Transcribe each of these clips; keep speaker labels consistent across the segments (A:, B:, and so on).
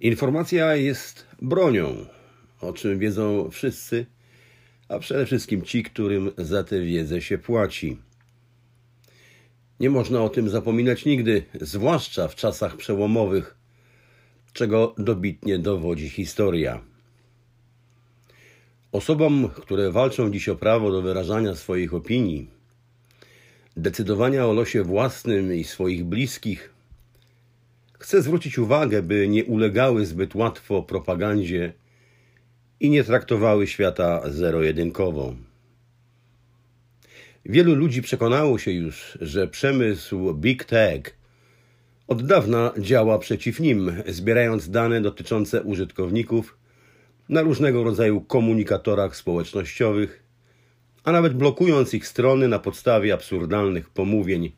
A: Informacja jest bronią, o czym wiedzą wszyscy, a przede wszystkim ci, którym za tę wiedzę się płaci. Nie można o tym zapominać nigdy, zwłaszcza w czasach przełomowych, czego dobitnie dowodzi historia. Osobom, które walczą dziś o prawo do wyrażania swoich opinii, decydowania o losie własnym i swoich bliskich, chcę zwrócić uwagę, by nie ulegały zbyt łatwo propagandzie i nie traktowały świata zero-jedynkowo. Wielu ludzi przekonało się już, że przemysł Big Tech od dawna działa przeciw nim, zbierając dane dotyczące użytkowników na różnego rodzaju komunikatorach społecznościowych, a nawet blokując ich strony na podstawie absurdalnych pomówień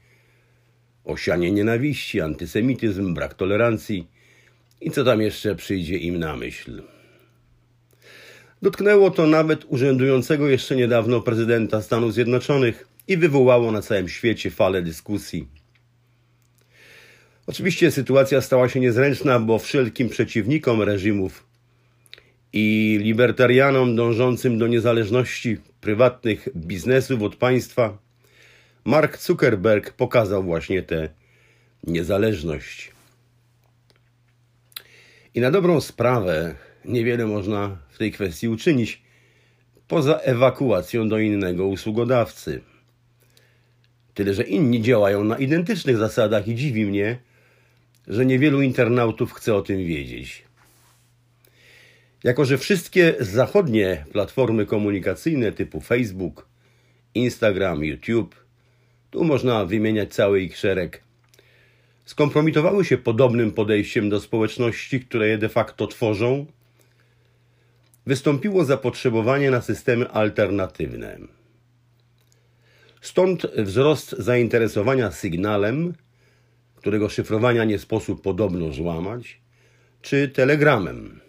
A: osianie nienawiści, antysemityzm, brak tolerancji i co tam jeszcze przyjdzie im na myśl. Dotknęło to nawet urzędującego jeszcze niedawno prezydenta Stanów Zjednoczonych i wywołało na całym świecie falę dyskusji. Oczywiście sytuacja stała się niezręczna, bo wszelkim przeciwnikom reżimów i libertarianom dążącym do niezależności prywatnych biznesów od państwa, Mark Zuckerberg pokazał właśnie tę niezależność. I na dobrą sprawę niewiele można w tej kwestii uczynić, poza ewakuacją do innego usługodawcy. Tyle, że inni działają na identycznych zasadach i dziwi mnie, że niewielu internautów chce o tym wiedzieć. Jako, że wszystkie zachodnie platformy komunikacyjne typu Facebook, Instagram, YouTube, tu można wymieniać cały ich szereg, skompromitowały się podobnym podejściem do społeczności, które je de facto tworzą, wystąpiło zapotrzebowanie na systemy alternatywne. Stąd wzrost zainteresowania sygnałem, którego szyfrowania nie sposób podobno złamać, czy telegramem.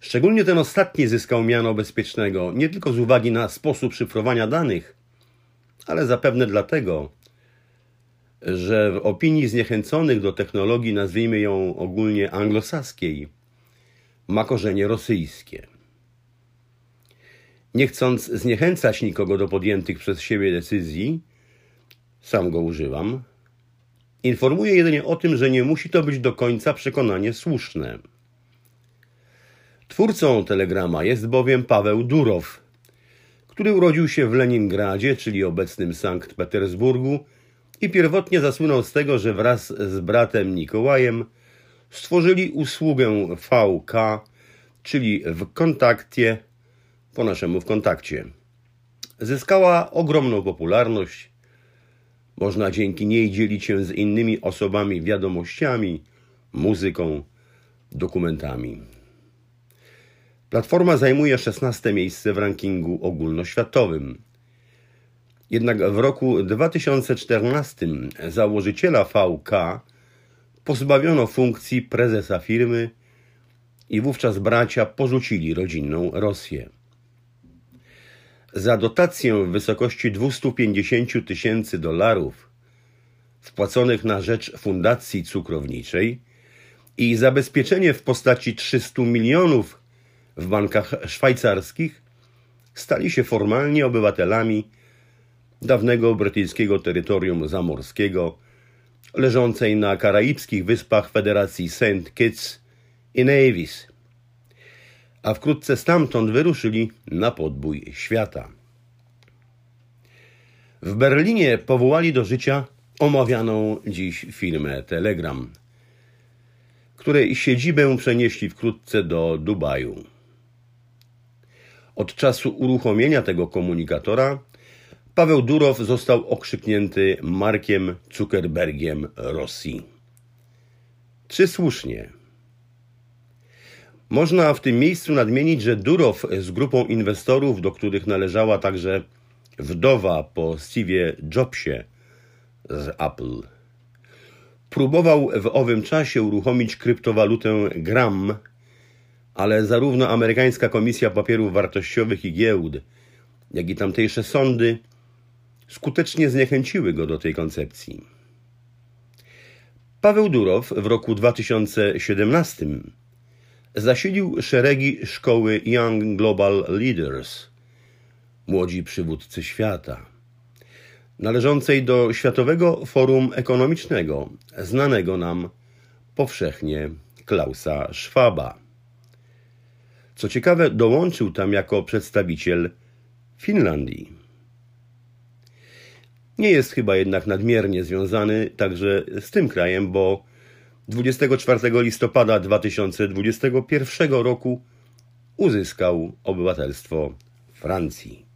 A: Szczególnie ten ostatni zyskał miano bezpiecznego nie tylko z uwagi na sposób szyfrowania danych, ale zapewne dlatego, że w opinii zniechęconych do technologii, nazwijmy ją ogólnie anglosaskiej, ma korzenie rosyjskie. Nie chcąc zniechęcać nikogo do podjętych przez siebie decyzji, sam go używam, informuję jedynie o tym, że nie musi to być do końca przekonanie słuszne. Twórcą telegrama jest bowiem Paweł Durow, który urodził się w Leningradzie, czyli obecnym Sankt Petersburgu, i pierwotnie zasłynął z tego, że wraz z bratem Nikołajem stworzyli usługę VK, czyli w kontakcie, po naszemu w kontakcie. Zyskała ogromną popularność. Można dzięki niej dzielić się z innymi osobami wiadomościami, muzyką, dokumentami. Platforma zajmuje 16 miejsce w rankingu ogólnoświatowym. Jednak w roku 2014 założyciela VK pozbawiono funkcji prezesa firmy i wówczas bracia porzucili rodzinną Rosję. Za dotację w wysokości 250 tysięcy dolarów wpłaconych na rzecz fundacji cukrowniczej i zabezpieczenie w postaci 300 milionów w bankach szwajcarskich stali się formalnie obywatelami dawnego brytyjskiego terytorium zamorskiego leżącej na karaibskich wyspach Federacji St. Kitts i Nevis, a wkrótce stamtąd wyruszyli na podbój świata. W Berlinie powołali do życia omawianą dziś firmę Telegram, której siedzibę przenieśli wkrótce do Dubaju. Od czasu uruchomienia tego komunikatora Paweł Durow został okrzyknięty Markiem Zuckerbergiem Rosji. Czy słusznie? Można w tym miejscu nadmienić, że Durow z grupą inwestorów, do których należała także wdowa po Steve Jobsie z Apple, próbował w owym czasie uruchomić kryptowalutę Gram, ale zarówno amerykańska Komisja Papierów Wartościowych i Giełd, jak i tamtejsze sądy skutecznie zniechęciły go do tej koncepcji. Paweł Durow w roku 2017 zasilił szeregi szkoły Young Global Leaders, młodzi przywódcy świata, należącej do Światowego Forum Ekonomicznego, znanego nam powszechnie Klausa Schwaba. Co ciekawe, dołączył tam jako przedstawiciel Finlandii. Nie jest chyba jednak nadmiernie związany także z tym krajem, bo 24 listopada 2021 roku uzyskał obywatelstwo Francji.